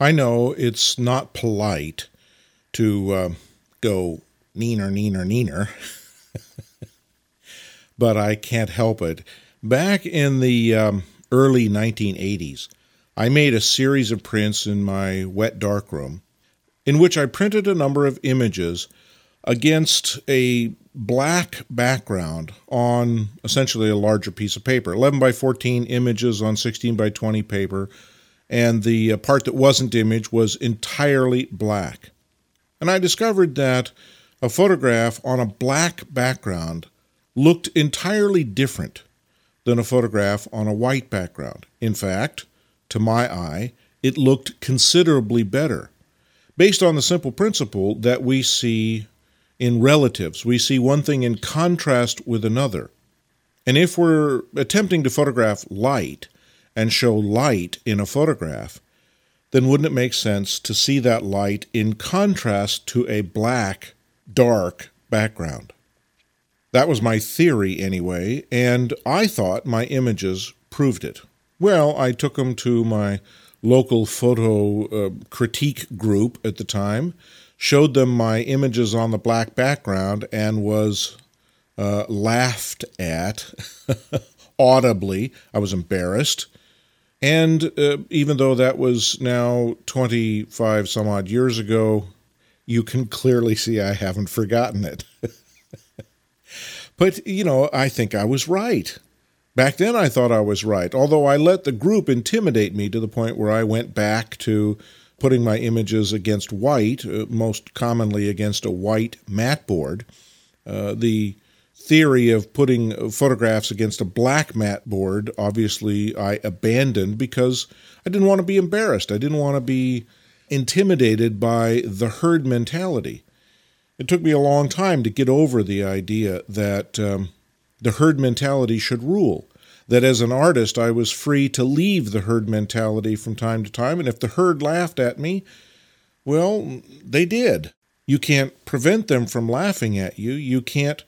I know it's not polite to uh, go neener, neener, neener, but I can't help it. Back in the um, early 1980s, I made a series of prints in my wet darkroom in which I printed a number of images against a black background on essentially a larger piece of paper 11 by 14 images on 16 by 20 paper and the uh, part that wasn't image was entirely black and i discovered that a photograph on a black background looked entirely different than a photograph on a white background in fact to my eye it looked considerably better based on the simple principle that we see in relatives. We see one thing in contrast with another. And if we're attempting to photograph light and show light in a photograph, then wouldn't it make sense to see that light in contrast to a black, dark background? That was my theory anyway, and I thought my images proved it. Well, I took them to my local photo uh, critique group at the time, showed them my images on the black background, and was uh, laughed at audibly. I was embarrassed. And uh, even though that was now 25 some odd years ago, you can clearly see I haven't forgotten it. but, you know, I think I was right. Back then, I thought I was right, although I let the group intimidate me to the point where I went back to putting my images against white, uh, most commonly against a white mat board. Uh, the theory of putting photographs against a black mat board, obviously, I abandoned because I didn't want to be embarrassed. I didn't want to be intimidated by the herd mentality. It took me a long time to get over the idea that um, the herd mentality should rule. That as an artist, I was free to leave the herd mentality from time to time, and if the herd laughed at me, well, they did. You can't prevent them from laughing at you. You can't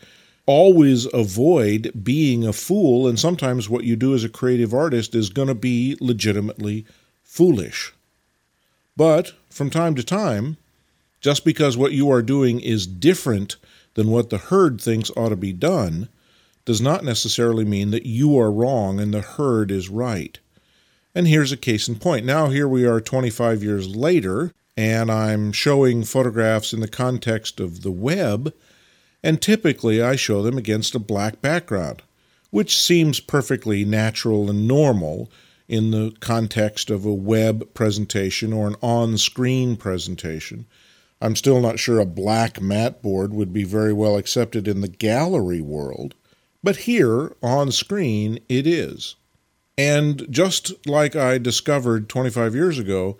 always avoid being a fool, and sometimes what you do as a creative artist is going to be legitimately foolish. But from time to time, just because what you are doing is different than what the herd thinks ought to be done, does not necessarily mean that you are wrong and the herd is right. And here's a case in point. Now, here we are 25 years later, and I'm showing photographs in the context of the web, and typically I show them against a black background, which seems perfectly natural and normal in the context of a web presentation or an on screen presentation. I'm still not sure a black mat board would be very well accepted in the gallery world. But here on screen, it is. And just like I discovered 25 years ago,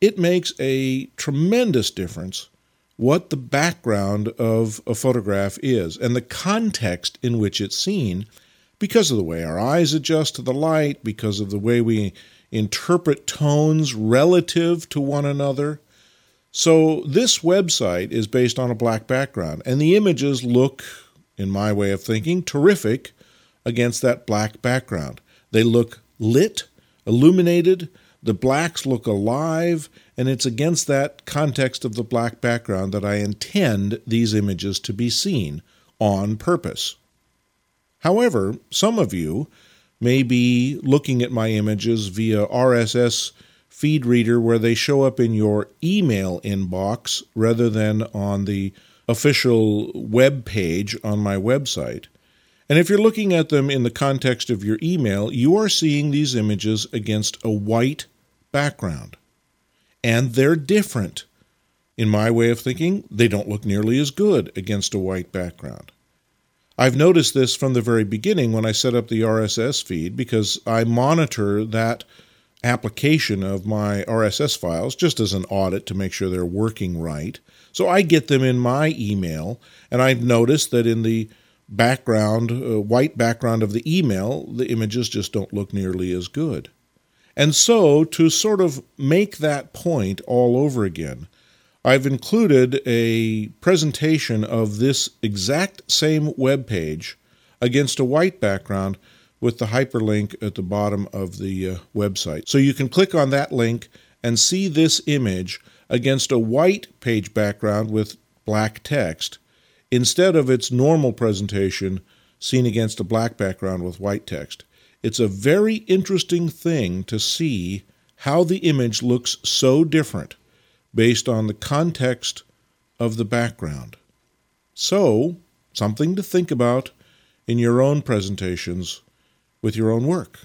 it makes a tremendous difference what the background of a photograph is and the context in which it's seen because of the way our eyes adjust to the light, because of the way we interpret tones relative to one another. So, this website is based on a black background, and the images look in my way of thinking, terrific against that black background. They look lit, illuminated, the blacks look alive, and it's against that context of the black background that I intend these images to be seen on purpose. However, some of you may be looking at my images via RSS feed reader where they show up in your email inbox rather than on the official web page on my website. And if you're looking at them in the context of your email, you are seeing these images against a white background. And they're different. In my way of thinking, they don't look nearly as good against a white background. I've noticed this from the very beginning when I set up the RSS feed because I monitor that application of my RSS files just as an audit to make sure they're working right. So I get them in my email, and I've noticed that in the background, uh, white background of the email, the images just don't look nearly as good. And so, to sort of make that point all over again, I've included a presentation of this exact same web page against a white background with the hyperlink at the bottom of the uh, website. So you can click on that link and see this image against a white page background with black text instead of its normal presentation seen against a black background with white text. It's a very interesting thing to see how the image looks so different based on the context of the background. So, something to think about in your own presentations with your own work.